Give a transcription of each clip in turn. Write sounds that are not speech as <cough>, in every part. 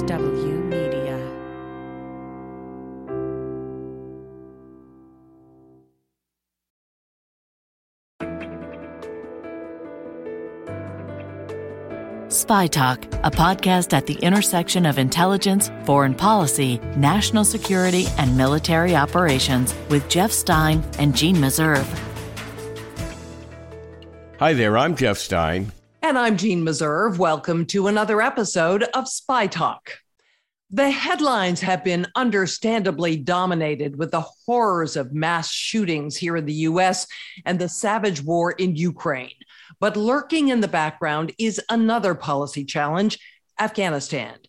MSW Media. Spy Talk, a podcast at the intersection of intelligence, foreign policy, national security, and military operations with Jeff Stein and Jeanne Meserve. Hi there, I'm Jeff Stein. And I'm Jeanne Meserve. Welcome to another episode of Spy Talk. The headlines have been understandably dominated with the horrors of mass shootings here in the US and the savage war in Ukraine. But lurking in the background is another policy challenge Afghanistan.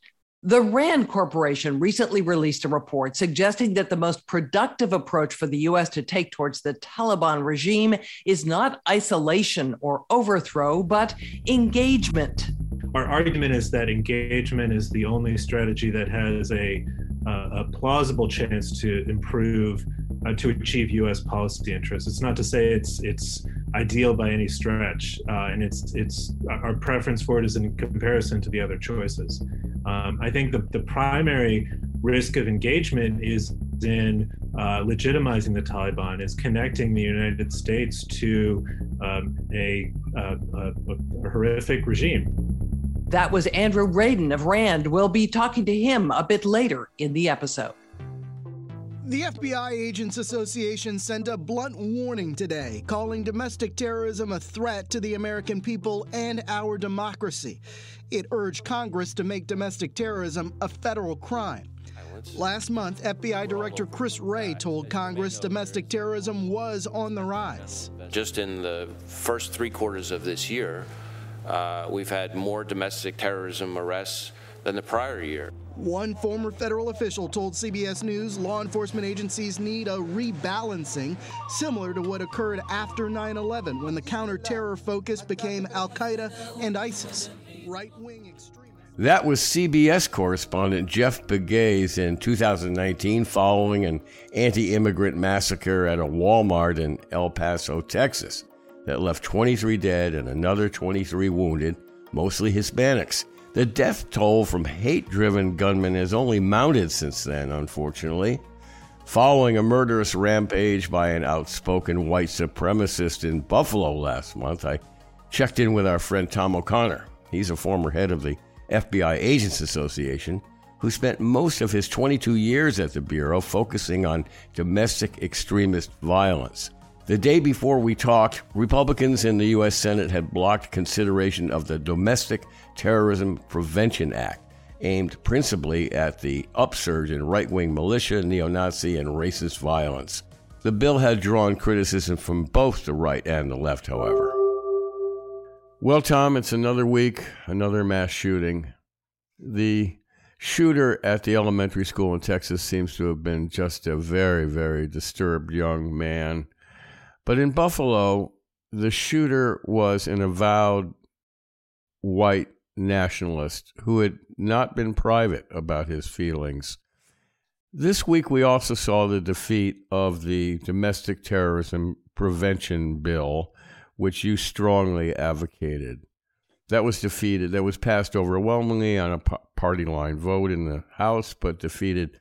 The RAND Corporation recently released a report suggesting that the most productive approach for the U.S. to take towards the Taliban regime is not isolation or overthrow, but engagement. Our argument is that engagement is the only strategy that has a, uh, a plausible chance to improve, uh, to achieve U.S. policy interests. It's not to say it's it's ideal by any stretch, uh, and it's it's our preference for it is in comparison to the other choices. Um, I think the, the primary risk of engagement is in uh, legitimizing the Taliban, is connecting the United States to um, a, a, a, a horrific regime. That was Andrew Radin of RAND. We'll be talking to him a bit later in the episode. The FBI Agents Association sent a blunt warning today, calling domestic terrorism a threat to the American people and our democracy. It urged Congress to make domestic terrorism a federal crime. Last month, FBI Director Chris Wray told Congress domestic terrorism was on the rise. Just in the first three quarters of this year, uh, we've had more domestic terrorism arrests than the prior year. One former federal official told CBS News law enforcement agencies need a rebalancing, similar to what occurred after 9 11 when the counter-terror focus became Al Qaeda and ISIS. Right wing. That was CBS correspondent Jeff Pegues in 2019 following an anti immigrant massacre at a Walmart in El Paso, Texas, that left 23 dead and another 23 wounded, mostly Hispanics. The death toll from hate driven gunmen has only mounted since then, unfortunately. Following a murderous rampage by an outspoken white supremacist in Buffalo last month, I checked in with our friend Tom O'Connor. He's a former head of the FBI Agents Association who spent most of his 22 years at the Bureau focusing on domestic extremist violence. The day before we talked, Republicans in the U.S. Senate had blocked consideration of the Domestic Terrorism Prevention Act, aimed principally at the upsurge in right wing militia, neo Nazi, and racist violence. The bill had drawn criticism from both the right and the left, however. Well, Tom, it's another week, another mass shooting. The shooter at the elementary school in Texas seems to have been just a very, very disturbed young man. But in Buffalo, the shooter was an avowed white nationalist who had not been private about his feelings. This week, we also saw the defeat of the Domestic Terrorism Prevention Bill, which you strongly advocated. That was defeated. That was passed overwhelmingly on a party line vote in the House, but defeated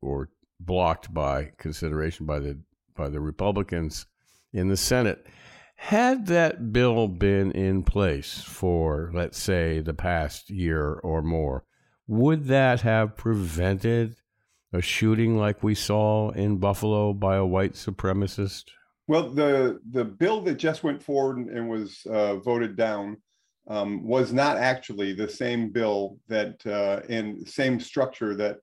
or blocked by consideration by the by the Republicans in the Senate. Had that bill been in place for, let's say, the past year or more, would that have prevented a shooting like we saw in Buffalo by a white supremacist? Well, the the bill that just went forward and was uh, voted down um, was not actually the same bill that uh, and same structure that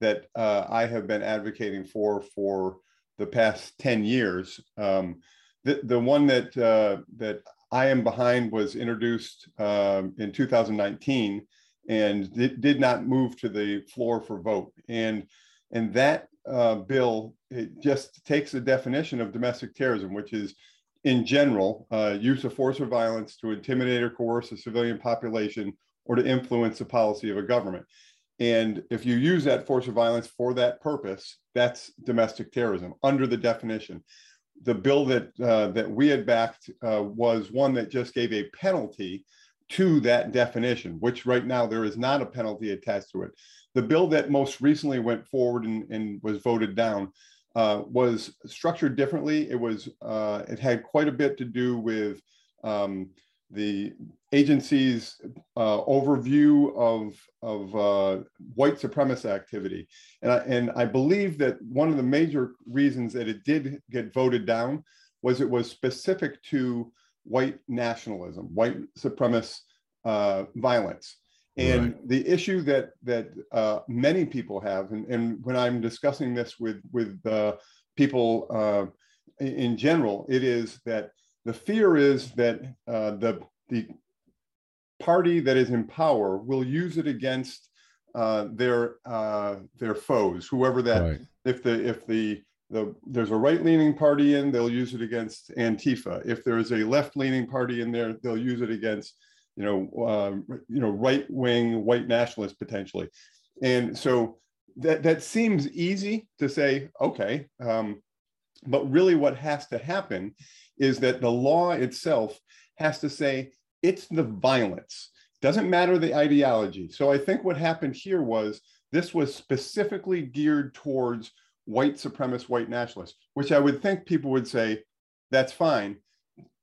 that uh, I have been advocating for for the past ten years. Um, the the one that uh, that I am behind was introduced um, in 2019 and it did not move to the floor for vote. And and that uh, bill it just takes the definition of domestic terrorism, which is in general uh, use of force or violence to intimidate or coerce a civilian population or to influence the policy of a government. And if you use that force or violence for that purpose, that's domestic terrorism under the definition the bill that uh, that we had backed uh, was one that just gave a penalty to that definition, which right now there is not a penalty attached to it. The bill that most recently went forward and, and was voted down uh, was structured differently. It was uh, it had quite a bit to do with um, the agency's uh, overview of of uh, white supremacist activity, and I, and I believe that one of the major reasons that it did get voted down was it was specific to white nationalism, white supremacist uh, violence. And right. the issue that that uh, many people have, and, and when I'm discussing this with with uh, people uh, in general, it is that the fear is that uh, the the party that is in power will use it against uh, their uh, their foes, whoever that. Right. If the if the the, there's a right-leaning party in, they'll use it against Antifa. If there is a left-leaning party in there, they'll use it against, you know, uh, you know, right-wing white nationalists potentially. And so that that seems easy to say, okay, um, but really, what has to happen is that the law itself has to say it's the violence. Doesn't matter the ideology. So I think what happened here was this was specifically geared towards white supremacist white nationalists, which I would think people would say, that's fine.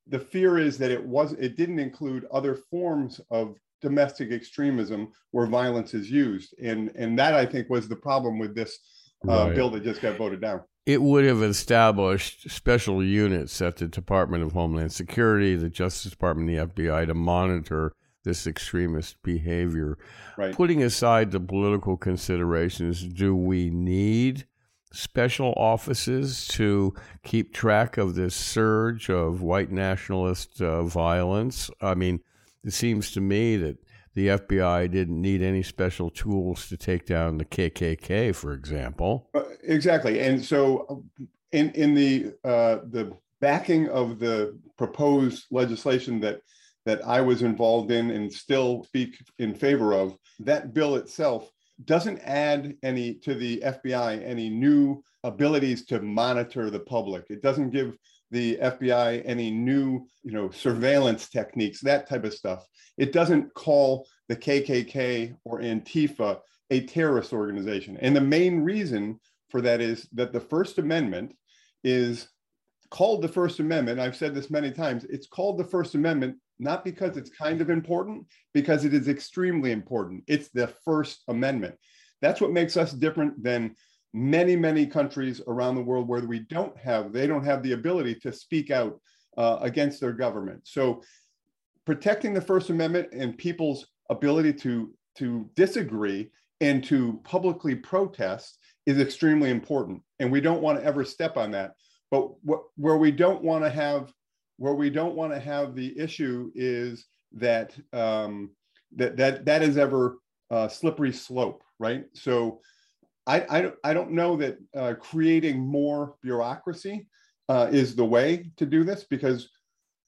The fear is that it was it didn't include other forms of domestic extremism where violence is used. And and that I think was the problem with this uh, right. bill that just got voted down. It would have established special units at the Department of Homeland Security, the Justice Department, the FBI to monitor this extremist behavior. Right. Putting aside the political considerations, do we need special offices to keep track of this surge of white nationalist uh, violence? I mean, it seems to me that the FBI didn't need any special tools to take down the KKK, for example. Uh, exactly, and so in in the uh, the backing of the proposed legislation that that I was involved in and still speak in favor of, that bill itself doesn't add any to the FBI any new abilities to monitor the public. It doesn't give the FBI any new, you know, surveillance techniques, that type of stuff. It doesn't call the KKK or Antifa a terrorist organization. And the main reason for that is that the First Amendment is called the First Amendment. I've said this many times. It's called the First Amendment not because it's kind of important, because it is extremely important. It's the First Amendment. That's what makes us different than many, many countries around the world where we don't have, they don't have the ability to speak out uh, against their government. So protecting the First Amendment and people's ability to, to disagree and to publicly protest is extremely important. And we don't want to ever step on that. But wh- where we don't want to have where we don't want to have the issue is that um, that that that is ever a slippery slope, right? So I I, I don't know that uh, creating more bureaucracy uh, is the way to do this because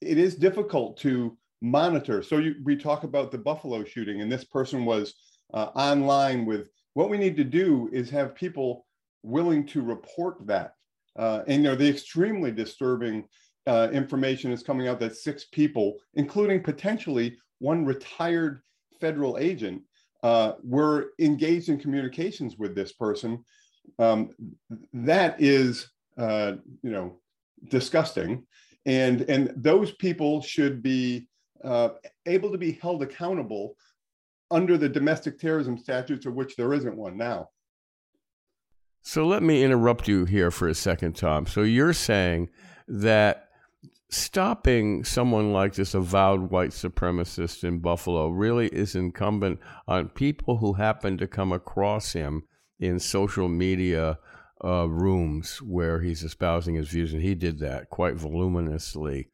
it is difficult to monitor. So you, we talk about the Buffalo shooting, and this person was uh, online with. What we need to do is have people willing to report that, uh, and you know the extremely disturbing uh, information is coming out that six people, including potentially one retired federal agent, uh, were engaged in communications with this person. Um, that is, uh, you know, disgusting, and and those people should be uh, able to be held accountable under the domestic terrorism statutes, of which there isn't one now. So let me interrupt you here for a second, Tom. So you're saying that stopping someone like this avowed white supremacist in Buffalo really is incumbent on people who happen to come across him in social media uh, rooms where he's espousing his views, and he did that quite voluminously.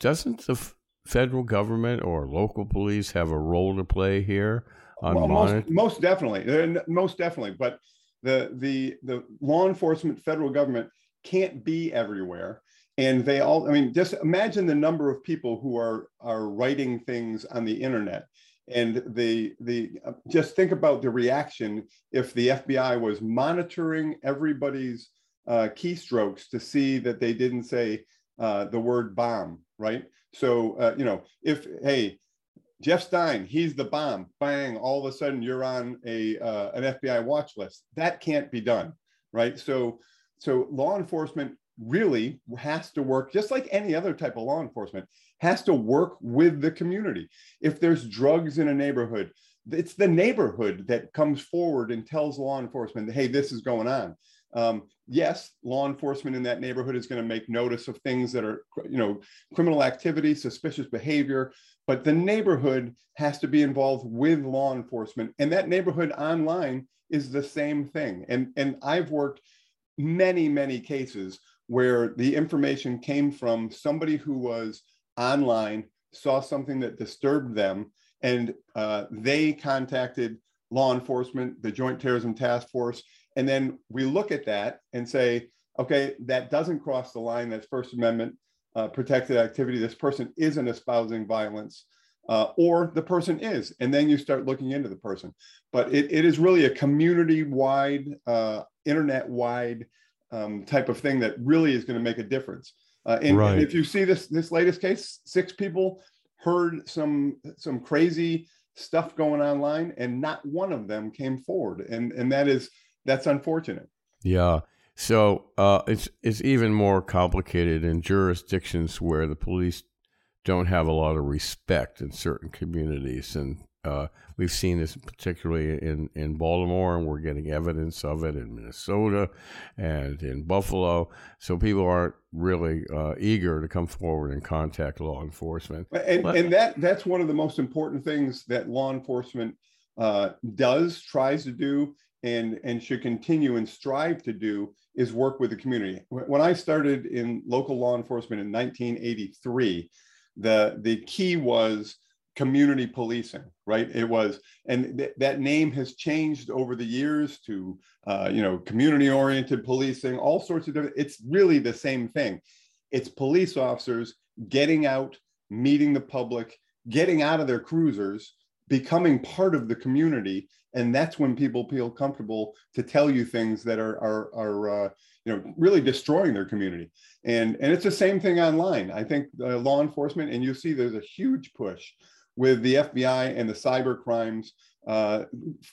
Doesn't the f- federal government or local police have a role to play here? well, most, most definitely, most definitely. But the the the law enforcement, federal government can't be everywhere and they all i mean just imagine the number of people who are are writing things on the internet and the the uh, just think about the reaction if the fbi was monitoring everybody's uh, keystrokes to see that they didn't say uh, the word bomb right so uh, you know if hey Jeff Stein, he's the bomb. Bang! All of a sudden, you're on a uh, an FBI watch list. That can't be done, right? So, so law enforcement really has to work just like any other type of law enforcement has to work with the community. If there's drugs in a neighborhood, it's the neighborhood that comes forward and tells law enforcement, "Hey, this is going on." Um, yes, law enforcement in that neighborhood is going to make notice of things that are, you know, criminal activity, suspicious behavior, but the neighborhood has to be involved with law enforcement, and that neighborhood online is the same thing. And and I've worked many many cases where the information came from somebody who was online, saw something that disturbed them, and uh, they contacted law enforcement, the Joint Terrorism Task Force, and then we look at that and say, okay, that doesn't cross the line. That's First Amendment uh, protected activity. This person isn't espousing violence, uh, or the person is. And then you start looking into the person. But it, it is really a community wide, uh, internet wide um, type of thing that really is going to make a difference. Uh, and, right. and if you see this this latest case, six people heard some some crazy stuff going online, and not one of them came forward, and and that is that's unfortunate. Yeah. So uh, it's it's even more complicated in jurisdictions where the police don't have a lot of respect in certain communities, and uh, we've seen this particularly in, in Baltimore, and we're getting evidence of it in Minnesota and in Buffalo. So people aren't really uh, eager to come forward and contact law enforcement. And, but, and that that's one of the most important things that law enforcement uh, does, tries to do, and and should continue and strive to do is work with the community. When I started in local law enforcement in 1983, the the key was community policing right? It was and th- that name has changed over the years to uh, you know community oriented policing all sorts of different it's really the same thing. It's police officers getting out meeting the public getting out of their cruisers becoming part of the community and that's when people feel comfortable to tell you things that are are, are uh, you know really destroying their community. And and it's the same thing online. I think uh, law enforcement and you see there's a huge push with the FBI and the cyber crimes, uh,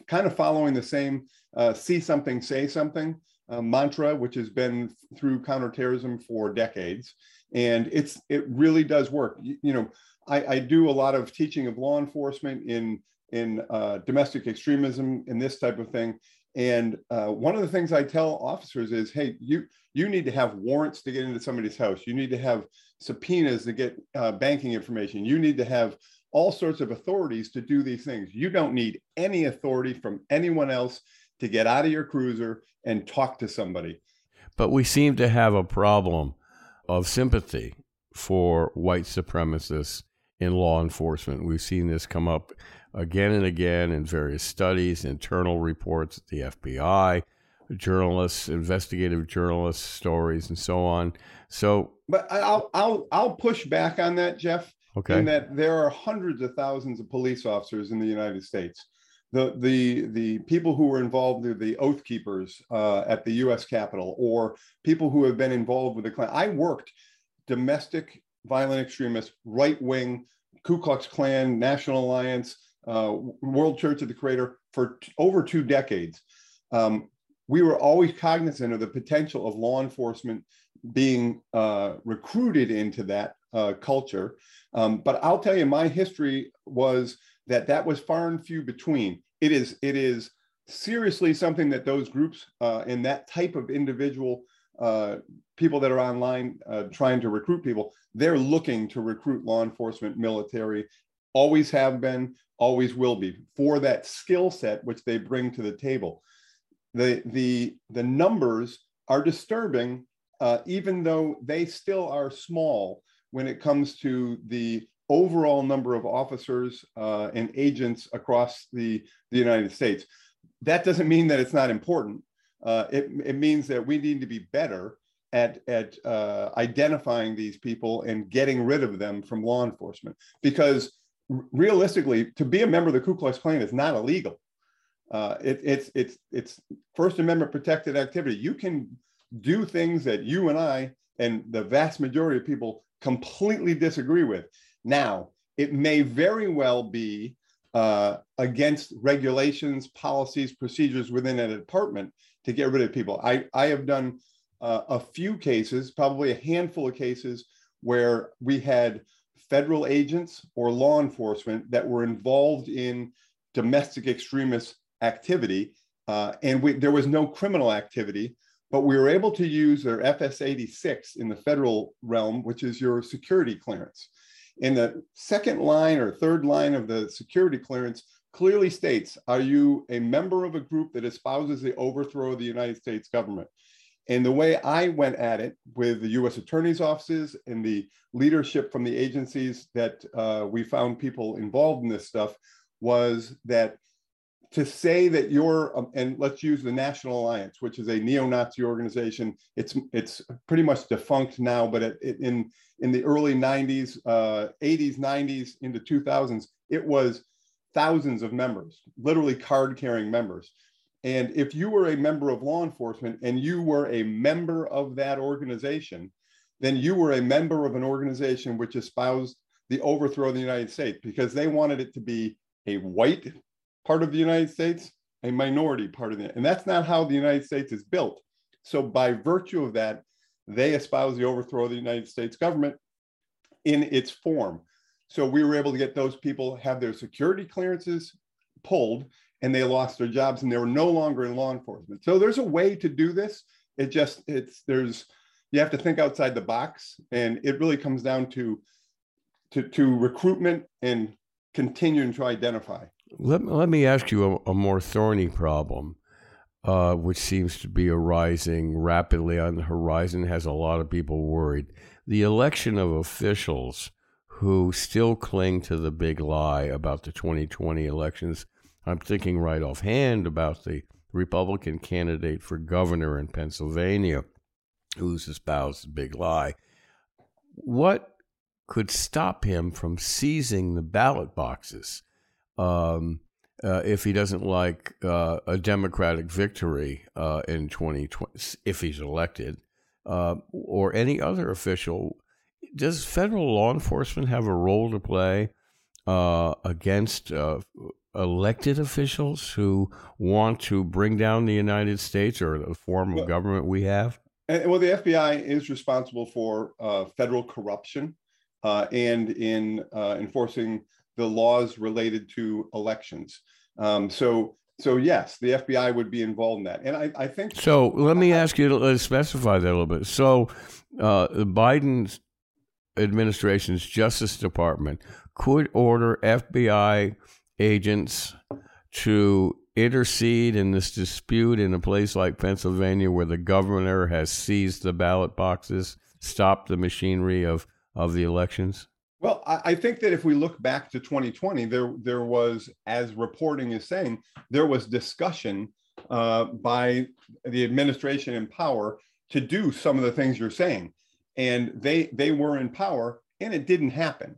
kind of following the same uh, see something, say something uh, mantra, which has been through counterterrorism for decades. And it's it really does work. You, you know, I, I, do a lot of teaching of law enforcement in in uh, domestic extremism and this type of thing. And uh, one of the things I tell officers is, hey, you you need to have warrants to get into somebody's house. You need to have subpoenas to get uh, banking information. You need to have all sorts of authorities to do these things. You don't need any authority from anyone else to get out of your cruiser and talk to somebody. But we seem to have a problem of sympathy for white supremacists in law enforcement. We've seen this come up again and again in various studies, internal reports at the FBI, journalists, investigative journalists, stories, and so on. So, but I'll I'll I'll push back on that, Jeff. Okay. In that there are hundreds of thousands of police officers in the United States. The the the people who were involved, are the oath keepers uh, at the U.S. Capitol, or people who have been involved with the Klan. I worked domestic violent extremists, right wing, Ku Klux Klan, National Alliance, uh, World Church of the Creator for t- over two decades. Um, we were always cognizant of the potential of law enforcement being uh, recruited into that uh, culture. Um, but I'll tell you, my history was that that was far and few between. It is it is seriously something that those groups uh, and that type of individual uh, people that are online uh, trying to recruit people, they're looking to recruit law enforcement, military, always have been, always will be for that skill set which they bring to the table. The the the numbers are disturbing, uh, even though they still are small when it comes to the overall number of officers uh, and agents across the, the United States. That doesn't mean that it's not important. Uh, it, it means that we need to be better at, at uh, identifying these people and getting rid of them from law enforcement. Because realistically, to be a member of the Ku Klux Klan is not illegal. Uh, it, it's it's it's First Amendment protected activity. You can do things that you and I and the vast majority of people completely disagree with. Now, it may very well be uh, against regulations, policies, procedures within a department to get rid of people. I, I have done uh, a few cases, probably a handful of cases, where we had federal agents or law enforcement that were involved in domestic extremist activity. Uh, and we, there was no criminal activity, but we were able to use their FS 86 in the federal realm, which is your security clearance. In the second line or third line of the security clearance clearly states, are you a member of a group that espouses the overthrow of the United States government? And the way I went at it with the US attorney's offices and the leadership from the agencies that uh, we found people involved in this stuff was that to say that you're um, and let's use the National Alliance, which is a neo-Nazi organization. It's it's pretty much defunct now, but it, it, in in the early 90s, uh, 80s, 90s into 2000s, it was thousands of members, literally card-carrying members. And if you were a member of law enforcement and you were a member of that organization, then you were a member of an organization which espoused the overthrow of the United States because they wanted it to be a white part of the United States, a minority part of it. And that's not how the United States is built. So, by virtue of that, they espouse the overthrow of the United States government in its form. So, we were able to get those people have their security clearances pulled and they lost their jobs and they were no longer in law enforcement. So, there's a way to do this. It just, it's, there's, you have to think outside the box and it really comes down to to, to recruitment and continuing to identify let, let me ask you a, a more thorny problem, uh, which seems to be arising rapidly on the horizon, has a lot of people worried. The election of officials who still cling to the big lie about the 2020 elections. I'm thinking right offhand about the Republican candidate for governor in Pennsylvania who's espoused the big lie. What could stop him from seizing the ballot boxes? Um, uh, if he doesn't like uh, a Democratic victory uh, in 2020, if he's elected, uh, or any other official. Does federal law enforcement have a role to play uh, against uh, elected officials who want to bring down the United States or the form of well, government we have? well, the FBI is responsible for federal corruption and in enforcing the laws related to elections. Um, so, so yes, the FBI would be involved in that, and I, I think. So let me ask you to specify that a little bit. So, uh, Biden's administration's Justice Department could order FBI agents to intercede in this dispute in a place like Pennsylvania where the governor has seized the ballot boxes, stopped the machinery of, of the elections? Well, I, think that if we look back to 2020, there there was, as reporting is saying, there was discussion uh, by the administration in power to do some of the things you're saying, and they they were in power, and it didn't happen.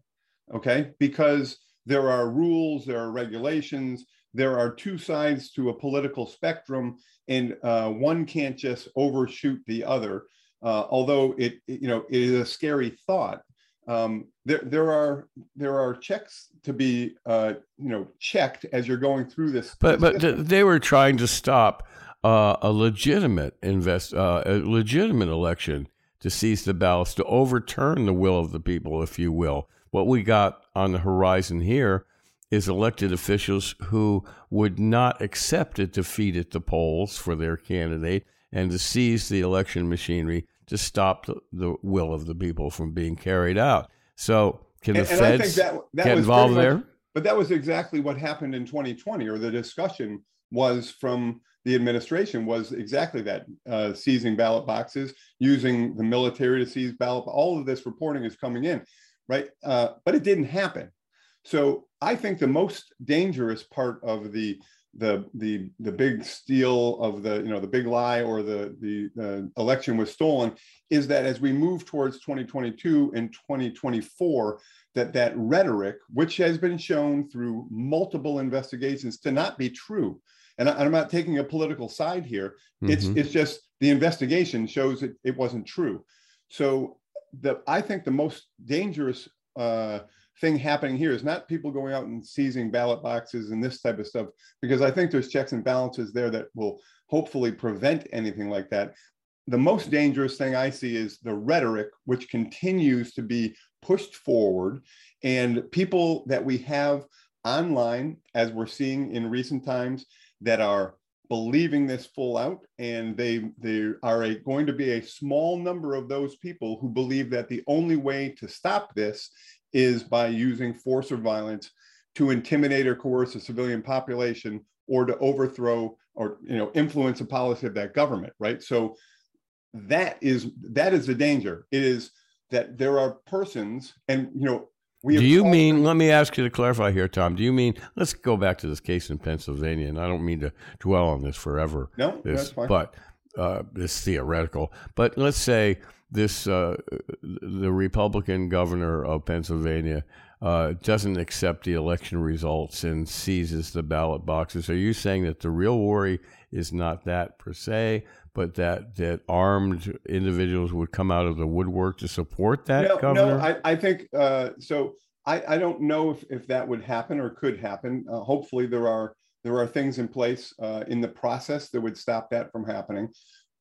Okay, because there are rules, there are regulations, there are two sides to a political spectrum, and uh, one can't just overshoot the other. Uh, although it, you know, it is a scary thought um, there, there are there are checks to be uh, you know checked as you're going through this. But but they were trying to stop uh, a legitimate invest uh, a legitimate election to seize the ballots to overturn the will of the people, if you will. What we got on the horizon here is elected officials who would not accept a defeat at the polls for their candidate and to seize the election machinery to stop the, the will of the people from being carried out. So, can the and, feds that, that get involved there? Much, but that was exactly what happened in 2020, or the discussion was from the administration was exactly that uh, seizing ballot boxes, using the military to seize ballot. All of this reporting is coming in, right? Uh, but it didn't happen. So I think the most dangerous part of the the the the big steal of the you know the big lie or the the uh, election was stolen is that as we move towards 2022 and 2024 that that rhetoric which has been shown through multiple investigations to not be true and I, am not taking a political side here mm-hmm. it's it's just the investigation shows it, it wasn't true so the i think the most dangerous uh, thing happening here is not people going out and seizing ballot boxes and this type of stuff, because I think there's checks and balances there that will hopefully prevent anything like that. The most dangerous thing I see is the rhetoric, which continues to be pushed forward, and people that we have online, as we're seeing in recent times, that are believing this full out and they they are a, going to be a small number of those people who believe that the only way to stop this is by using force or violence to intimidate or coerce a civilian population or to overthrow or you know influence a policy of that government right so that is that is the danger it is that there are persons and you know we do you mean? Let me ask you to clarify here, Tom. Do you mean? Let's go back to this case in Pennsylvania, and I don't mean to dwell on this forever. No, this, that's fine. But uh, this theoretical. But let's say this uh, the Republican governor of Pennsylvania uh, doesn't accept the election results and seizes the ballot boxes. Are you saying that the real worry is not that per se, but that that armed individuals would come out of the woodwork to support that no, governor? No, I, I think uh, so. I, I don't know if, if that would happen or could happen. Uh, hopefully, there are there are things in place uh, in the process that would stop that from happening.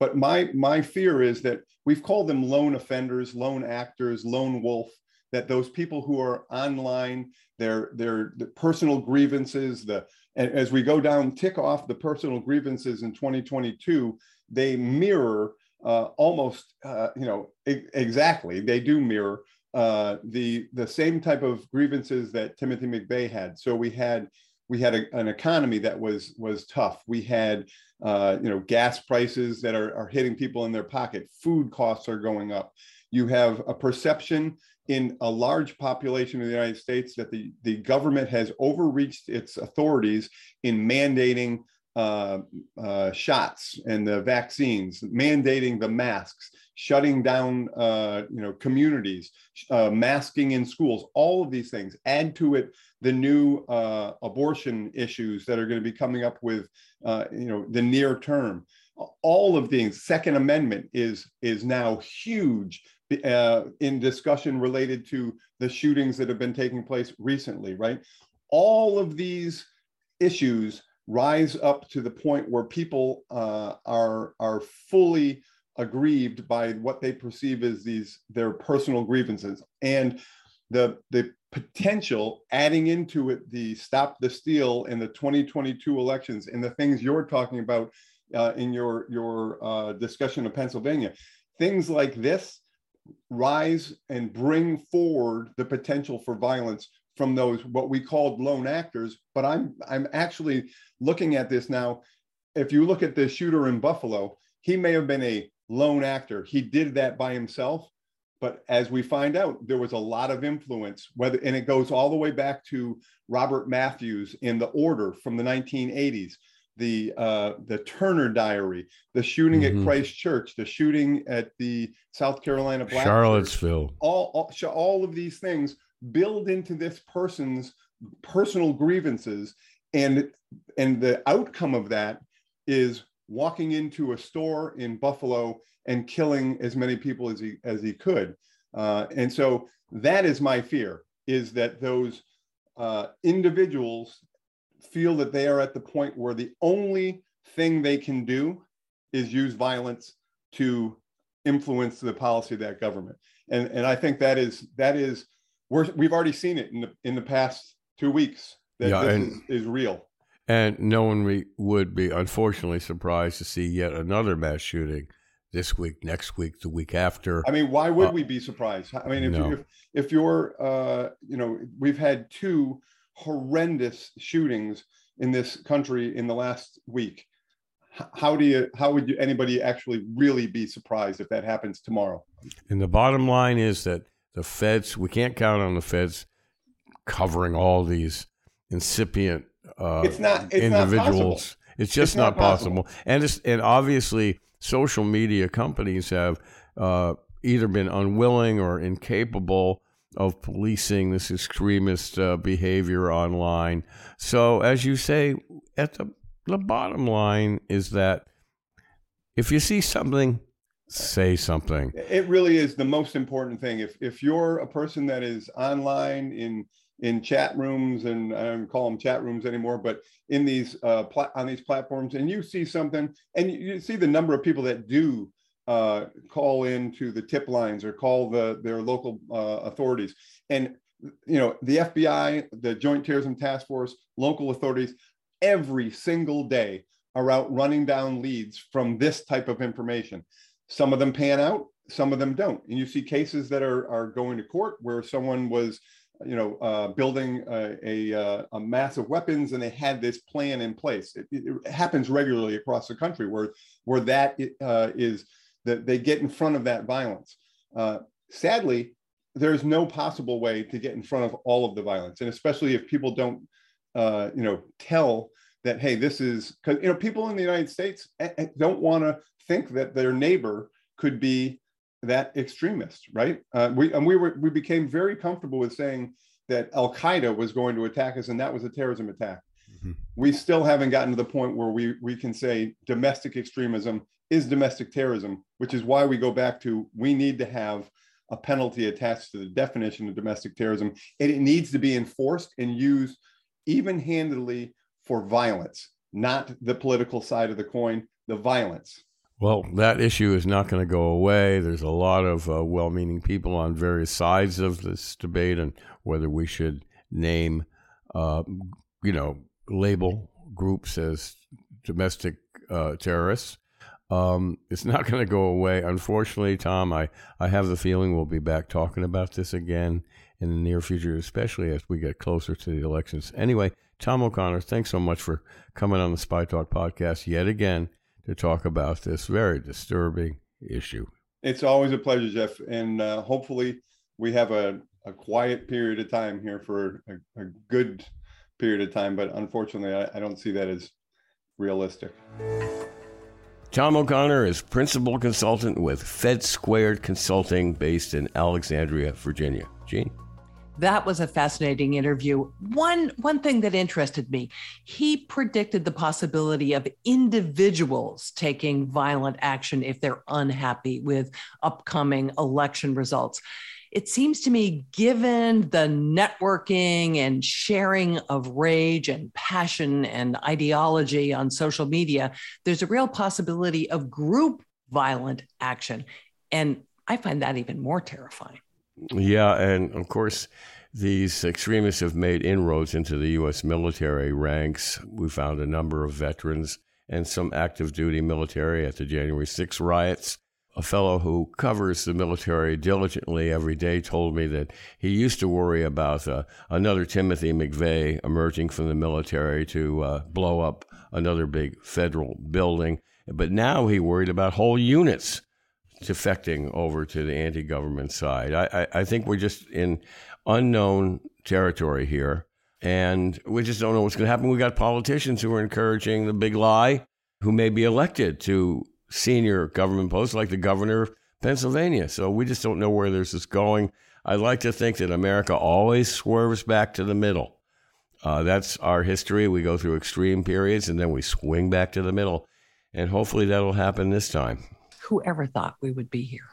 But my my fear is that we've called them lone offenders, lone actors, lone wolf. That those people who are online, their their the personal grievances, the as we go down, tick off the personal grievances in 2022, they mirror uh, almost, uh, you know, I- exactly. They do mirror uh, the the same type of grievances that Timothy McVeigh had. So we had we had a, an economy that was was tough. We had uh, you know gas prices that are, are hitting people in their pocket. Food costs are going up. You have a perception in a large population of the United States that the, the government has overreached its authorities in mandating uh, uh, shots and the vaccines, mandating the masks, shutting down uh, you know communities, uh, masking in schools. All of these things add to it the new uh, abortion issues that are going to be coming up with uh, you know the near term. All of these. Second Amendment is is now huge in discussion related to the shootings that have been taking place recently, right? All of these issues rise up to the point where people uh, are are fully aggrieved by what they perceive as these their personal grievances. And the the potential adding into it the stop the steal in the 2022 elections and the things you're talking about uh, in your your uh, discussion of Pennsylvania things like this rise and bring forward the potential for violence from those what we called lone actors but i'm i'm actually looking at this now. If you look at the shooter in buffalo he may have been a lone actor. He did that by himself but as we find out there was a lot of influence whether and it goes all the way back to robert mathews in the order from the 1980s the uh, the Turner Diary, the shooting mm-hmm. at Christchurch, the shooting at the South Carolina Black Charlottesville, all, all all of these things build into this person's personal grievances, and and the outcome of that is walking into a store in Buffalo and killing as many people as he as he could, uh, and so that is my fear is that those uh, individuals feel that they are at the point where the only thing they can do is use violence to influence the policy of that government. And, and I think that is that is we're, we've already seen it in the in the past two weeks that yeah, this and, is, is real. And no one re- would be unfortunately surprised to see yet another mass shooting this week, next week, the week after. I mean, why would uh, we be surprised? I mean, if, no. you, if, if you're, uh, you know, we've had two horrendous shootings in this country in the last week. How do you? How would you, anybody actually really be surprised if that happens tomorrow? And the bottom line is that the feds. We can't count on the feds covering all these incipient uh, it's not, it's individuals. Not it's just it's not, not possible. possible. And it's, and obviously, social media companies have uh, either been unwilling or incapable of policing this extremist uh, behavior online. So, as you say, at the, the bottom line is that if you see something say something. It really is the most important thing. If if you're a person that is online in in chat rooms and I don't call them chat rooms anymore, but in these uh, on these platforms, and you see something, and you, you see the number of people that do uh, call into the tip lines or call the their local uh, authorities, and you know the FBI, the Joint Terrorism Task Force, local authorities, every single day are out running down leads from this type of information. Some of them pan out, some of them don't, and you see cases that are are going to court where someone was you know, uh, building a, a, uh, a, massive weapons, and they had this plan in place. It, it happens regularly across the country where where that uh, is that they get in front of that violence. Uh, sadly, there's no possible way to get in front of all of the violence, and especially if people don't, uh, you know, tell that hey, this is because you know people in the United States eh, eh, don't want to think that their neighbor could be that extremist, right? Uh, we and we were we became very comfortable with saying that Al Qaeda was going to attack us, and that was a terrorism attack. Mm-hmm. We still haven't gotten to the point where we we can say domestic extremism is domestic terrorism, which is why we go back to we need to have a penalty attached to the definition of domestic terrorism, and it needs to be enforced and used even-handedly for violence, not the political side of the coin, the violence. Well, that issue is not going to go away. There's a lot of uh, well meaning people on various sides of this debate and whether we should name, uh, you know, label groups as domestic uh, terrorists. Um, it's not going to go away. Unfortunately, Tom, I, I have the feeling we'll be back talking about this again in the near future, especially as we get closer to the elections. Anyway, Tom O'Connor, thanks so much for coming on the Spy Talk podcast yet again to talk about this very disturbing issue. It's always a pleasure, Jeff. And uh, hopefully, we have a, a quiet period of time here for a, a good period of time. But unfortunately, I, I don't see that as realistic. Tom O'Connor is principal consultant with Fed Squared Consulting based in Alexandria, Virginia. Jeanne? That was a fascinating interview. One one thing that interested me, he predicted the possibility of individuals taking violent action if they're unhappy with upcoming election results. It seems to me, given the networking and sharing of rage and passion and ideology on social media, there's a real possibility of group violent action. And I find that even more terrifying. Yeah, and of course, these extremists have made inroads into the U.S. military ranks. We found a number of veterans and some active duty military at the January 6 riots. A fellow who covers the military diligently every day told me that he used to worry about uh, another Timothy McVeigh emerging from the military to uh, blow up another big federal building. But now he worried about whole units defecting over to the anti government side. I, I, I, think we're just in unknown territory here, and we just don't know what's going to happen. We've got politicians who are encouraging the big lie who may be elected to senior government posts, like the governor of Pennsylvania. So we just don't know where this is going. I like to think that America always swerves back to the middle. Uh, that's our history. We go through extreme periods and then we swing back to the middle. And hopefully that'll happen this time whoever thought we would be here.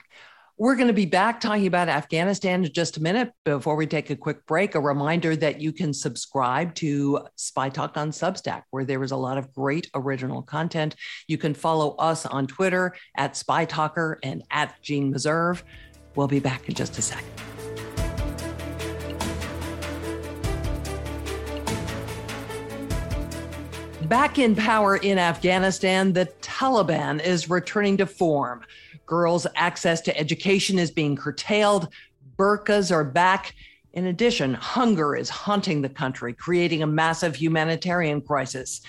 We're going to be back talking about Afghanistan in just a minute. Before we take a quick break, a reminder that you can subscribe to Spy Talk on Substack, where there is a lot of great original content. You can follow us on Twitter at Spy Talker and at Jeanne Meserve. We'll be back in just a second. Back in power in Afghanistan, the Taliban is returning to form. Girls' access to education is being curtailed. Burqas are back. In addition, hunger is haunting the country, creating a massive humanitarian crisis.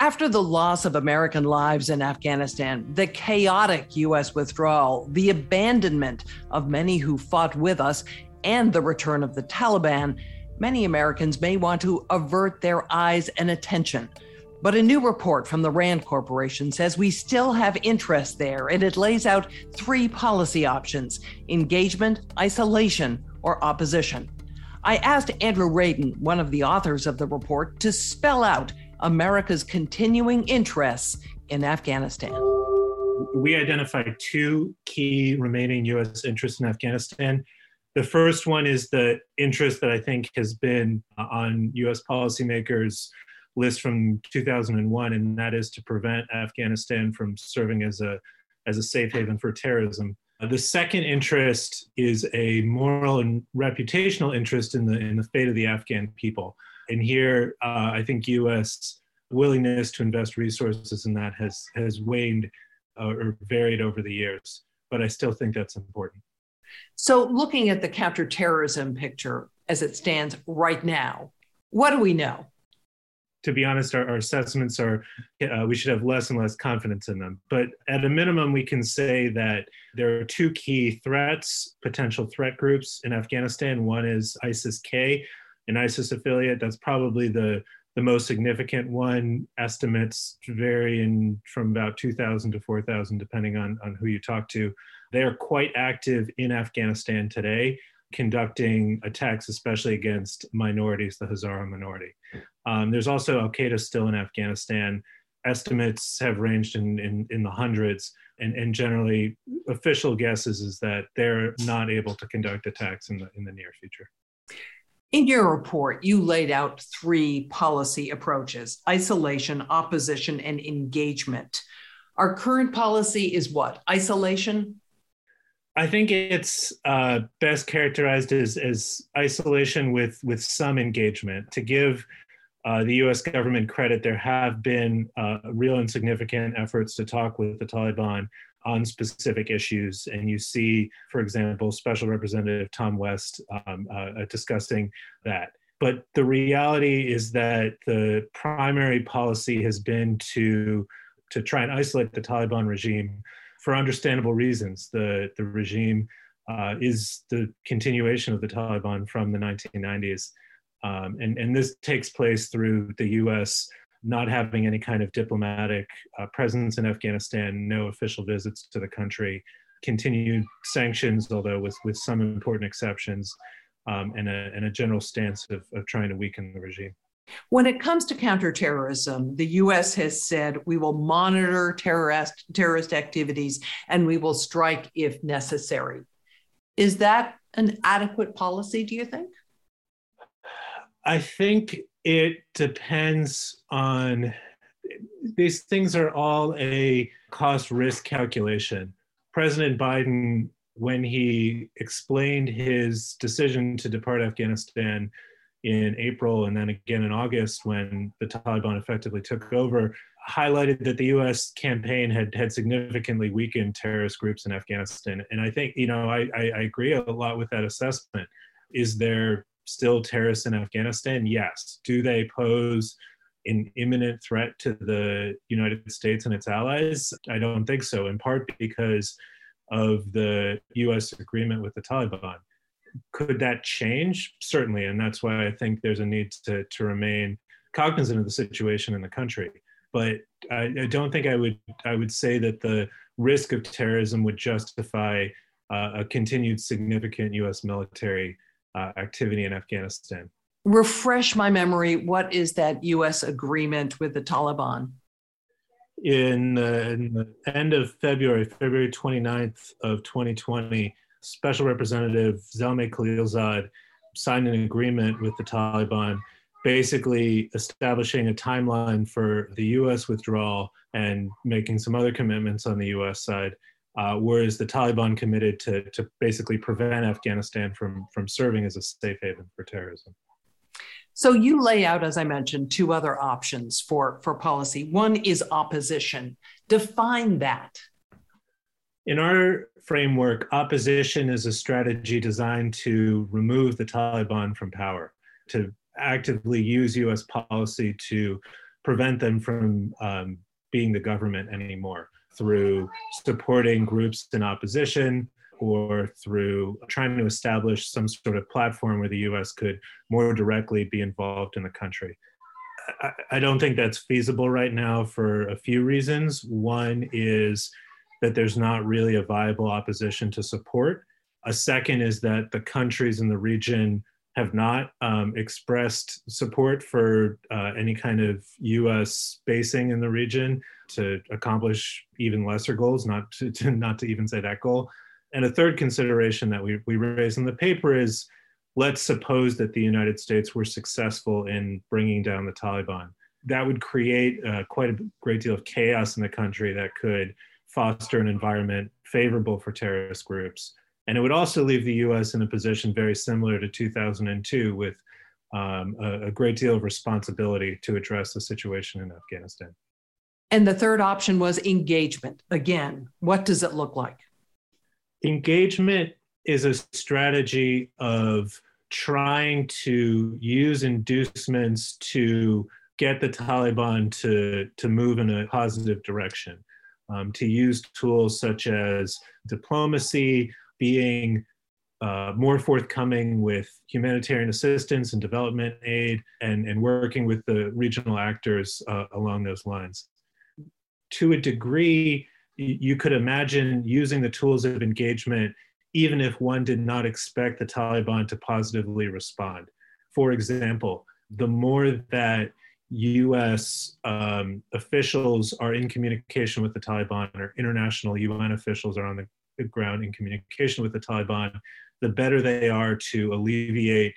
After the loss of American lives in Afghanistan, the chaotic U.S. withdrawal, the abandonment of many who fought with us, and the return of the Taliban, many Americans may want to avert their eyes and attention but a new report from the RAND Corporation says we still have interest there, and it lays out three policy options engagement, isolation, or opposition. I asked Andrew Radin, one of the authors of the report, to spell out America's continuing interests in Afghanistan. we identified two key remaining U.S. interests in Afghanistan. The first one is the interest that I think has been on U.S. policymakers' list from 2001, and that is to prevent Afghanistan from serving as a as a safe haven for terrorism. The second interest is a moral and reputational interest in the in the fate of the Afghan people. And here, uh, I think U.S. willingness to invest resources in that has has waned uh, or varied over the years. But I still think that's important. So, looking at the counterterrorism picture as it stands right now, what do we know? To be honest, our, our assessments are, uh, we should have less and less confidence in them. But at a minimum, we can say that there are two key threats, potential threat groups in Afghanistan. One is ISIS K, an ISIS affiliate. That's probably the, the most significant one. Estimates vary in from about 2,000 to 4,000, depending on, on who you talk to. They are quite active in Afghanistan today conducting attacks, especially against minorities, the Hazara minority. Um, there's also Al Qaeda still in Afghanistan. Estimates have ranged in, in, in the hundreds, and, and generally, official guesses is that they're not able to conduct attacks in the, in the near future. In your report, you laid out three policy approaches isolation, opposition, and engagement. Our current policy is what? Isolation? I think it's uh, best characterized as, as isolation with, with some engagement. To give uh, the US government credit, there have been uh, real and significant efforts to talk with the Taliban on specific issues. And you see, for example, Special Representative Tom West um, uh, discussing that. But the reality is that the primary policy has been to, to try and isolate the Taliban regime for understandable reasons. The, the regime uh, is the continuation of the Taliban from the 1990s. Um, and, and this takes place through the US not having any kind of diplomatic uh, presence in Afghanistan, no official visits to the country, continued sanctions, although with, with some important exceptions, um, and, a, and a general stance of, of trying to weaken the regime. When it comes to counterterrorism, the US has said we will monitor terrorist, terrorist activities and we will strike if necessary. Is that an adequate policy, do you think? I think it depends on these things are all a cost risk calculation. President Biden, when he explained his decision to depart Afghanistan, in April and then again in August when the Taliban effectively took over, highlighted that the U.S. campaign had had significantly weakened terrorist groups in Afghanistan. And I think you know I, I, I agree a lot with that assessment. Is there still terrorists in Afghanistan? Yes. Do they pose an imminent threat to the United States and its allies? I don't think so. In part because of the U.S. agreement with the Taliban could that change? Certainly, and that's why I think there's a need to to remain cognizant of the situation in the country. But I, I don't think I would I would say that the risk of terrorism would justify uh, a continued significant U.S. military uh, activity in Afghanistan. Refresh my memory. What is that U.S. agreement with the Taliban? In, uh, in the end of February, February 29th of 2020, Special Representative Zalmay Khalilzad signed an agreement with the Taliban, basically establishing a timeline for the U.S. withdrawal and making some other commitments on the U.S. side. Uh, whereas the Taliban committed to, to basically prevent Afghanistan from, from serving as a safe haven for terrorism. So you lay out, as I mentioned, two other options for, for policy. One is opposition. Define that. In our framework, opposition is a strategy designed to remove the Taliban from power, to actively use US policy to prevent them from um, being the government anymore through supporting groups in opposition or through trying to establish some sort of platform where the US could more directly be involved in the country. I, I don't think that's feasible right now for a few reasons. One is that there's not really a viable opposition to support. A second is that the countries in the region have not um, expressed support for uh, any kind of US basing in the region to accomplish even lesser goals, not to, to not to even say that goal. And a third consideration that we, we raise in the paper is let's suppose that the United States were successful in bringing down the Taliban. That would create uh, quite a great deal of chaos in the country that could foster an environment favorable for terrorist groups. And it would also leave the US in a position very similar to 2002 with um, a, a great deal of responsibility to address the situation in Afghanistan. And the third option was engagement. Again, what does it look like? Engagement is a strategy of trying to use inducements to get the Taliban to, to move in a positive direction, um, to use tools such as diplomacy, being uh, more forthcoming with humanitarian assistance and development aid and, and working with the regional actors uh, along those lines. To a degree, you could imagine using the tools of engagement even if one did not expect the Taliban to positively respond. For example, the more that US um, officials are in communication with the Taliban or international UN officials are on the ground in communication with the Taliban, the better they are to alleviate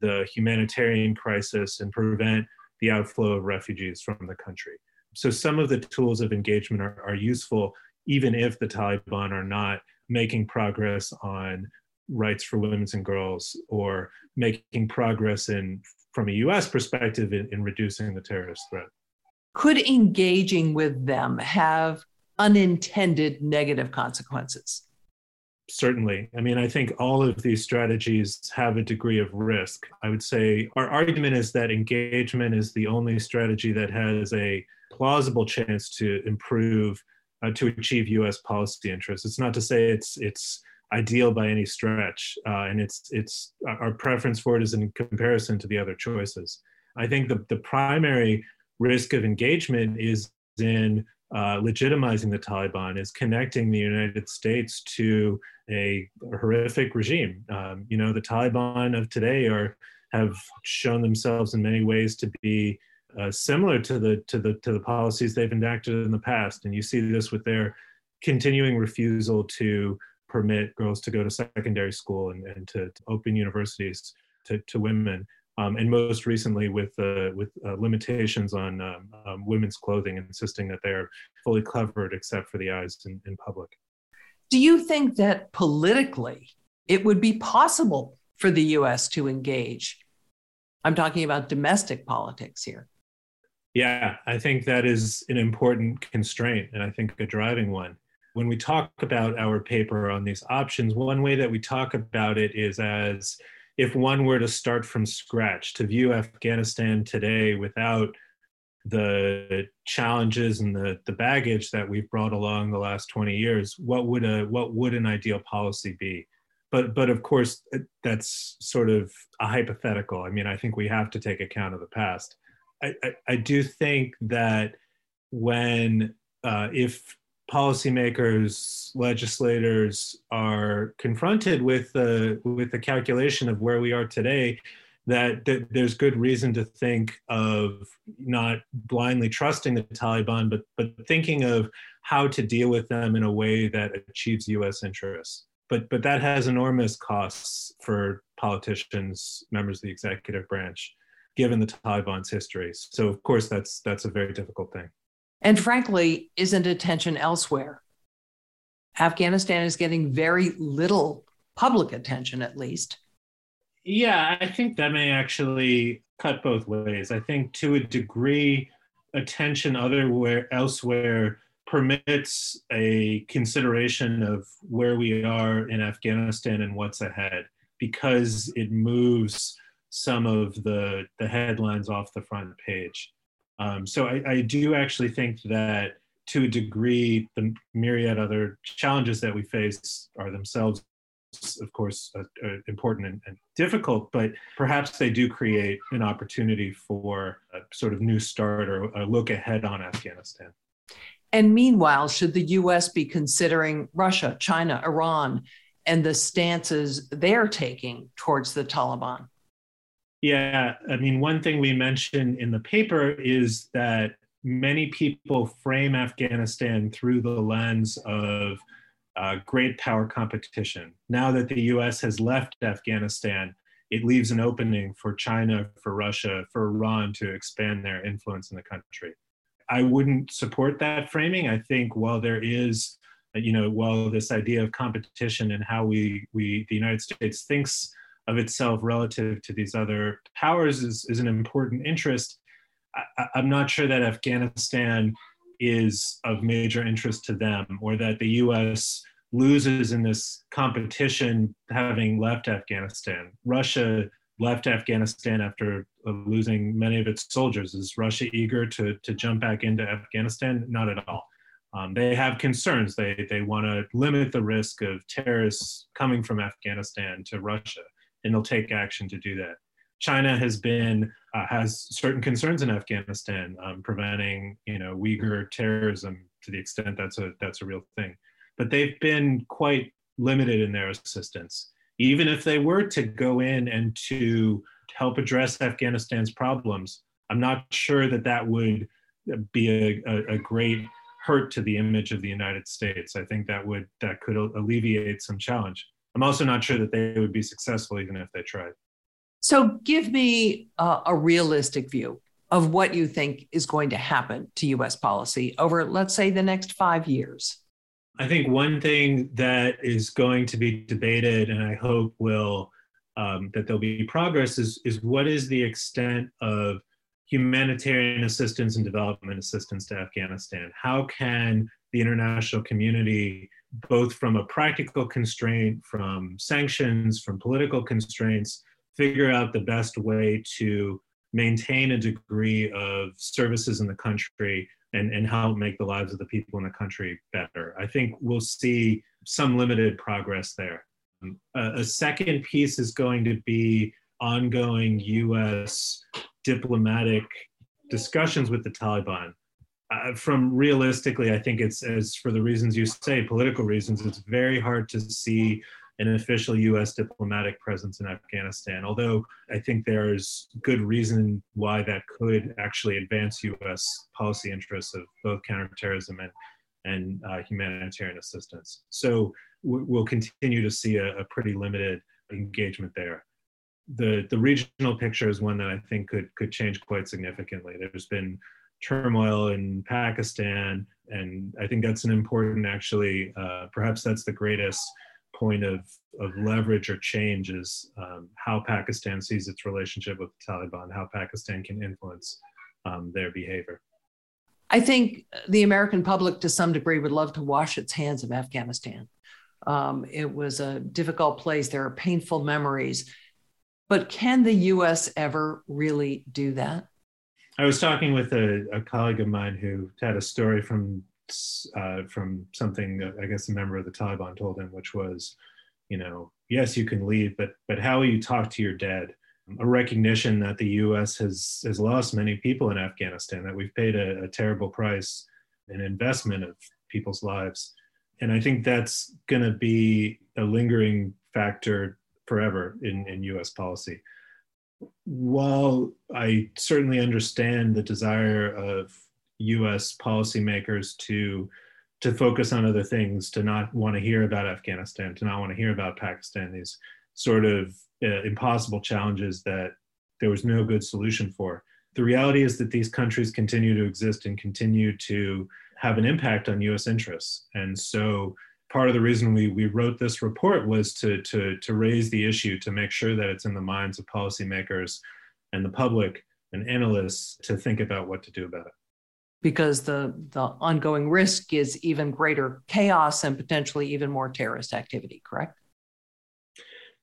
the humanitarian crisis and prevent the outflow of refugees from the country. So some of the tools of engagement are, are useful even if the Taliban are not making progress on rights for women and girls or making progress in from a US perspective in, in reducing the terrorist threat. Could engaging with them have unintended negative consequences? Certainly. I mean, I think all of these strategies have a degree of risk. I would say our argument is that engagement is the only strategy that has a plausible chance to improve, uh, to achieve US policy interests. It's not to say it's, it's, ideal by any stretch uh, and it's it's our preference for it is in comparison to the other choices i think the, the primary risk of engagement is in uh, legitimizing the Taliban is connecting the United States to a, horrific regime. Um, you know, the Taliban of today are have shown themselves in many ways to be uh, similar to the to the to the policies they've enacted in the past, and you see this with their continuing refusal to permit girls to go to secondary school and, and to, to open universities to, to women um, and most recently with uh, with uh, limitations on um, um, women's clothing, insisting that they are fully covered except for the eyes in, in public. Do you think that politically it would be possible for the U.S. to engage? I'm talking about domestic politics here. Yeah, I think that is an important constraint, and I think a driving one. When we talk about our paper on these options, one way that we talk about it is as if one were to start from scratch to view Afghanistan today without the challenges and the, the baggage that we've brought along the last 20 years, what would a what would an ideal policy be? But but of course that's sort of a hypothetical. I mean, I think we have to take account of the past. I, I, I do think that when uh, if policymakers, legislators are confronted with the with the calculation of where we are today, that, that there's good reason to think of not blindly trusting the Taliban, but but thinking of how to deal with them in a way that achieves U.S. interests. But but that has enormous costs for politicians, members of the executive branch, given the Taliban's history. So of course that's that's a very difficult thing and frankly, isn't attention elsewhere. Afghanistan is getting very little public attention, at least. Yeah, I think that may actually cut both ways. I think to a degree, attention otherwhere elsewhere permits a consideration of where we are in Afghanistan and what's ahead because it moves some of the the headlines off the front page. Um, so I, I, do actually think that to a degree, the myriad other challenges that we face are themselves, of course, uh, uh, important and, and, difficult, but perhaps they do create an opportunity for a sort of new start or a look ahead on Afghanistan. And meanwhile, should the US be considering Russia, China, Iran, and the stances they're taking towards the Taliban? Yeah, I mean, one thing we mentioned in the paper is that many people frame Afghanistan through the lens of uh, great power competition. Now that the US has left Afghanistan, it leaves an opening for China, for Russia, for Iran to expand their influence in the country. I wouldn't support that framing. I think while there is, you know, while this idea of competition and how we, we the United States thinks of itself relative to these other powers is, is an important interest, I, I'm not sure that Afghanistan is of major interest to them or that the US loses in this competition having left Afghanistan. Russia left Afghanistan after losing many of its soldiers. Is Russia eager to, to jump back into Afghanistan? Not at all. Um, they have concerns. They, they want to limit the risk of terrorists coming from Afghanistan to Russia, and they'll take action to do that. China has been uh, has certain concerns in Afghanistan, um, preventing you know Uyghur terrorism to the extent that's a that's a real thing but they've been quite limited in their assistance. Even if they were to go in and to help address Afghanistan's problems, I'm not sure that that would be a, a, a great hurt to the image of the United States. I think that would that could alleviate some challenge. I'm also not sure that they would be successful even if they tried. So, give me uh, a realistic view of what you think is going to happen to US policy over, let's say, the next five years. I think one thing that is going to be debated, and I hope will um, that there'll be progress, is is what is the extent of humanitarian assistance and development assistance to Afghanistan? How can the international community, both from a practical constraint, from sanctions, from political constraints, figure out the best way to maintain a degree of services in the country and, and help make the lives of the people in the country better. I think we'll see some limited progress there. Um, a, a second piece is going to be ongoing US diplomatic discussions with the Taliban. Uh, from realistically, I think it's as for the reasons you say, political reasons, it's very hard to see an official US diplomatic presence in Afghanistan. Although I think there's good reason why that could actually advance US policy interests of both counterterrorism and, and uh, humanitarian assistance. So we'll continue to see a, a pretty limited engagement there. The, the regional picture is one that I think could, could change quite significantly. There's been turmoil in Pakistan, and I think that's an important, actually, uh, perhaps that's the greatest point of, of leverage or change is um, how Pakistan sees its relationship with the Taliban, how Pakistan can influence um, their behavior. I think the American public, to some degree, would love to wash its hands of Afghanistan. Um, it was a difficult place. There are painful memories. But can the US ever really do that? I was talking with a, a colleague of mine who had a story from uh, from something I guess a member of the Taliban told him, which was, you know, yes, you can leave, but but how will you talk to your dead? A recognition that the U.S. has has lost many people in Afghanistan, that we've paid a, a terrible price, an investment of people's lives, and I think that's going to be a lingering factor forever in, in U.S. policy. While I certainly understand the desire of U.S. policymakers to to focus on other things, to not want to hear about Afghanistan, to not want to hear about Pakistan, these sort of uh, impossible challenges that there was no good solution for. The reality is that these countries continue to exist and continue to have an impact on US interests. And so part of the reason we, we wrote this report was to, to, to raise the issue, to make sure that it's in the minds of policymakers and the public and analysts to think about what to do about it because the, the ongoing risk is even greater chaos and potentially even more terrorist activity, correct?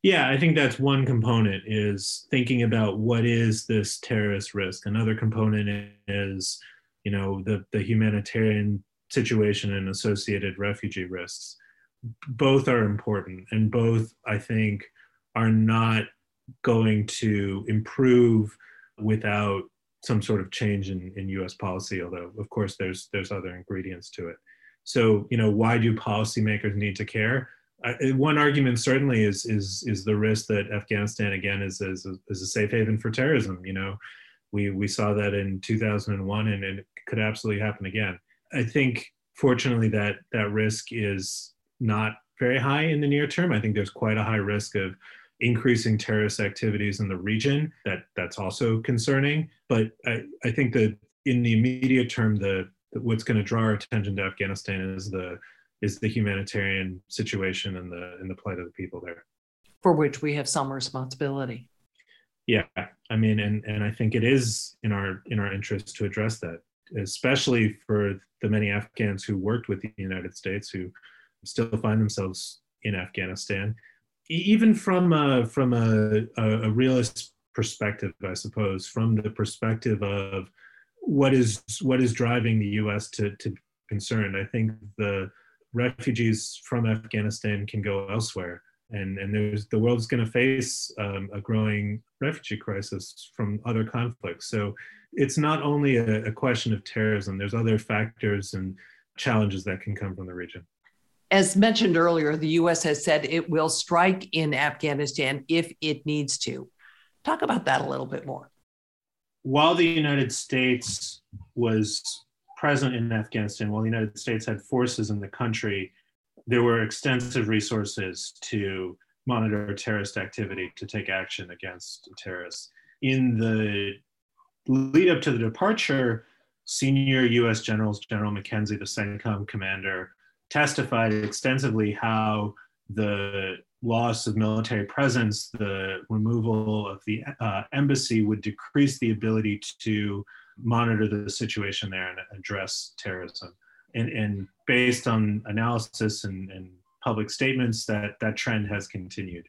Yeah, I think that's one component is thinking about what is this terrorist risk. Another component is, you know, the, the humanitarian situation and associated refugee risks. Both are important and both, I think, are not going to improve without some sort of change in, in U.S. policy. Although, of course, there's there's other ingredients to it. So, you know, why do policymakers need to care? One argument certainly is is is the risk that Afghanistan again is is a, is a safe haven for terrorism. You know, We we saw that in 2001, and, and it could absolutely happen again. I think, fortunately, that that risk is not very high in the near term. I think there's quite a high risk of increasing terrorist activities in the region. That that's also concerning. But I, I think that in the immediate term, the, the what's going to draw our attention to Afghanistan is the is the humanitarian situation and the and the plight of the people there, for which we have some responsibility. Yeah, I mean, and and I think it is in our in our interest to address that, especially for the many Afghans who worked with the United States who still find themselves in Afghanistan, even from a, from a, a, a realist perspective, I suppose, from the perspective of what is what is driving the U.S. to to concerned. I think the refugees from Afghanistan can go elsewhere, and and there's the world's going to face um, a growing refugee crisis from other conflicts. So it's not only a, a question of terrorism. There's other factors and challenges that can come from the region. As mentioned earlier, the U.S. has said it will strike in Afghanistan if it needs to. Talk about that a little bit more. While the United States was present in Afghanistan, while the United States had forces in the country, there were extensive resources to monitor terrorist activity, to take action against terrorists. In the lead up to the departure, senior US generals, General McKenzie, the CENTCOM commander, testified extensively how the loss of military presence, the removal of the uh, embassy would decrease the ability to monitor the situation there and address terrorism. And, and based on analysis and, and public statements, that that trend has continued.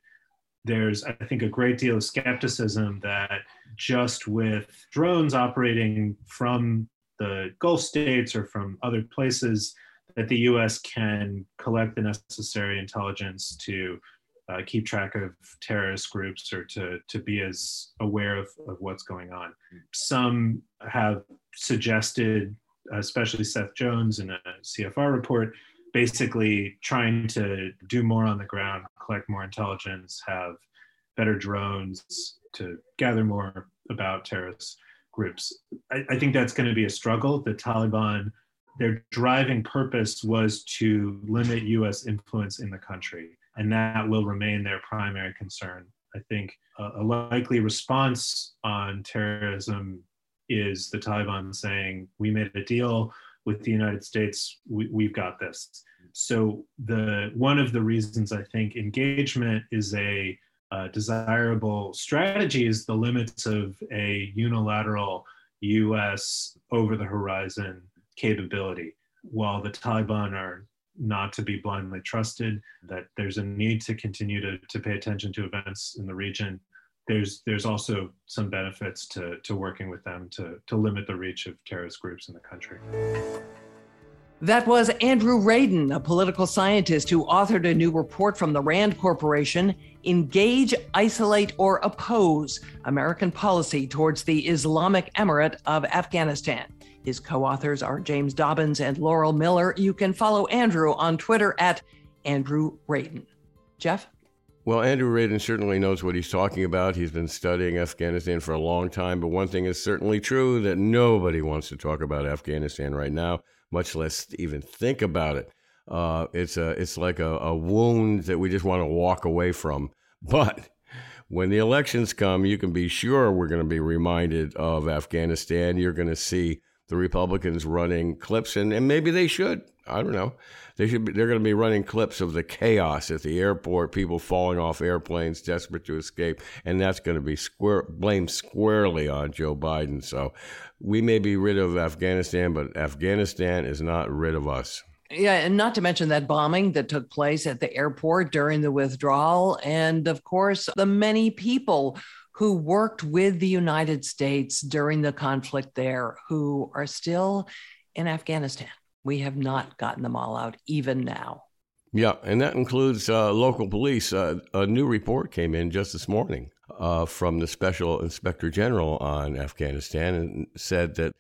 There's, I think, a great deal of skepticism that just with drones operating from the Gulf states or from other places, that the US can collect the necessary intelligence to uh, keep track of terrorist groups or to, to be as aware of, of what's going on. Some have suggested, especially Seth Jones in a CFR report, basically trying to do more on the ground, collect more intelligence, have better drones to gather more about terrorist groups. I, I think that's going to be a struggle. The Taliban their driving purpose was to limit US influence in the country, and that will remain their primary concern. I think a, a likely response on terrorism is the Taliban saying, We made a deal with the United States, we, have got this. So the one of the reasons I think engagement is a uh, desirable strategy is the limits of a unilateral U.S. over the horizon capability. While the Taliban are not to be blindly trusted, that there's a need to continue to, to pay attention to events in the region. There's there's also some benefits to, to working with them to, to limit the reach of terrorist groups in the country. That was Andrew Radin, a political scientist who authored a new report from the RAND Corporation Engage, Isolate, or Oppose American Policy Towards the Islamic Emirate of Afghanistan. His co authors are James Dobbins and Laurel Miller. You can follow Andrew on Twitter at Andrew Radin. Jeff? Well, Andrew Radin certainly knows what he's talking about. He's been studying Afghanistan for a long time, but one thing is certainly true that nobody wants to talk about Afghanistan right now, much less even think about it. Uh, it's a, it's like a, a wound that we just want to walk away from. <laughs> But when the elections come, you can be sure we're going to be reminded of Afghanistan. You're going to see the Republicans running clips, and, and maybe they should. I don't know. They should. Be, they're going to be running clips of the chaos at the airport, people falling off airplanes, desperate to escape, and that's going to be square, blamed squarely on Joe Biden. So we may be rid of Afghanistan, but Afghanistan is not rid of us. Yeah, and not to mention that bombing that took place at the airport during the withdrawal, and of course the many people who worked with the United States during the conflict there who are still in Afghanistan. We have not gotten them all out, even now. Yeah, and that includes uh, local police. Uh, a new report came in just this morning uh, from the Special Inspector General on Afghanistan and said that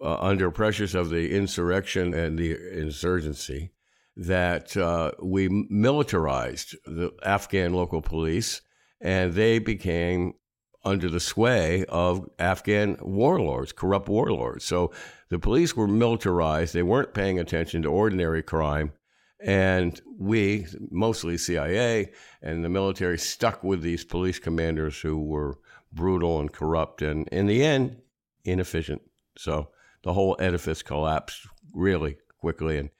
uh, under pressures of the insurrection and the insurgency, that uh, we militarized the Afghan local police and they became under the sway of Afghan warlords, corrupt warlords. So the police were militarized. They weren't paying attention to ordinary crime. And we, mostly CIA and the military, stuck with these police commanders who were brutal and corrupt and, in the end, inefficient. So the whole edifice collapsed really quickly. And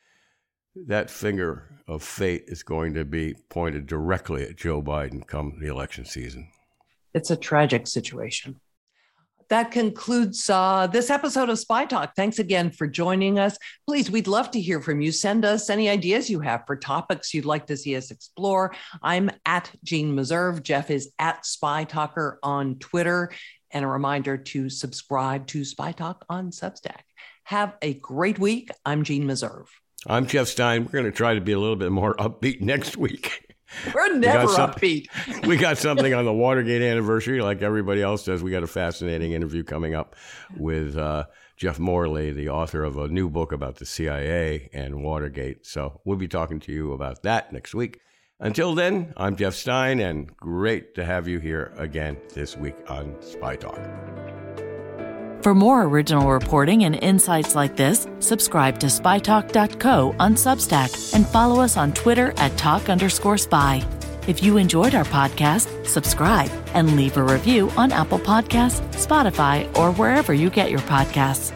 that finger of fate is going to be pointed directly at Joe Biden come the election season. It's a tragic situation. That concludes uh, this episode of Spy Talk. Thanks again for joining us. Please, we'd love to hear from you. Send us any ideas you have for topics you'd like to see us explore. I'm at Jeanne Meserve. Jeff is at Spy Talker on Twitter. And a reminder to subscribe to Spy Talk on Substack. Have a great week. I'm Jeanne Meserve. I'm Jeff Stein. We're going to try to be a little bit more upbeat next week. We're never we upbeat. <laughs> we got something on the Watergate anniversary, like everybody else does. We got a fascinating interview coming up with uh, Jeff Morley, the author of a new book about the CIA and Watergate. So we'll be talking to you about that next week. Until then, I'm Jeff Stein, and great to have you here again this week on Spy Talk. For more original reporting and insights like this, subscribe to spytalk.co on Substack and follow us on Twitter at talk underscore spy. If you enjoyed our podcast, subscribe and leave a review on Apple Podcasts, Spotify, or wherever you get your podcasts.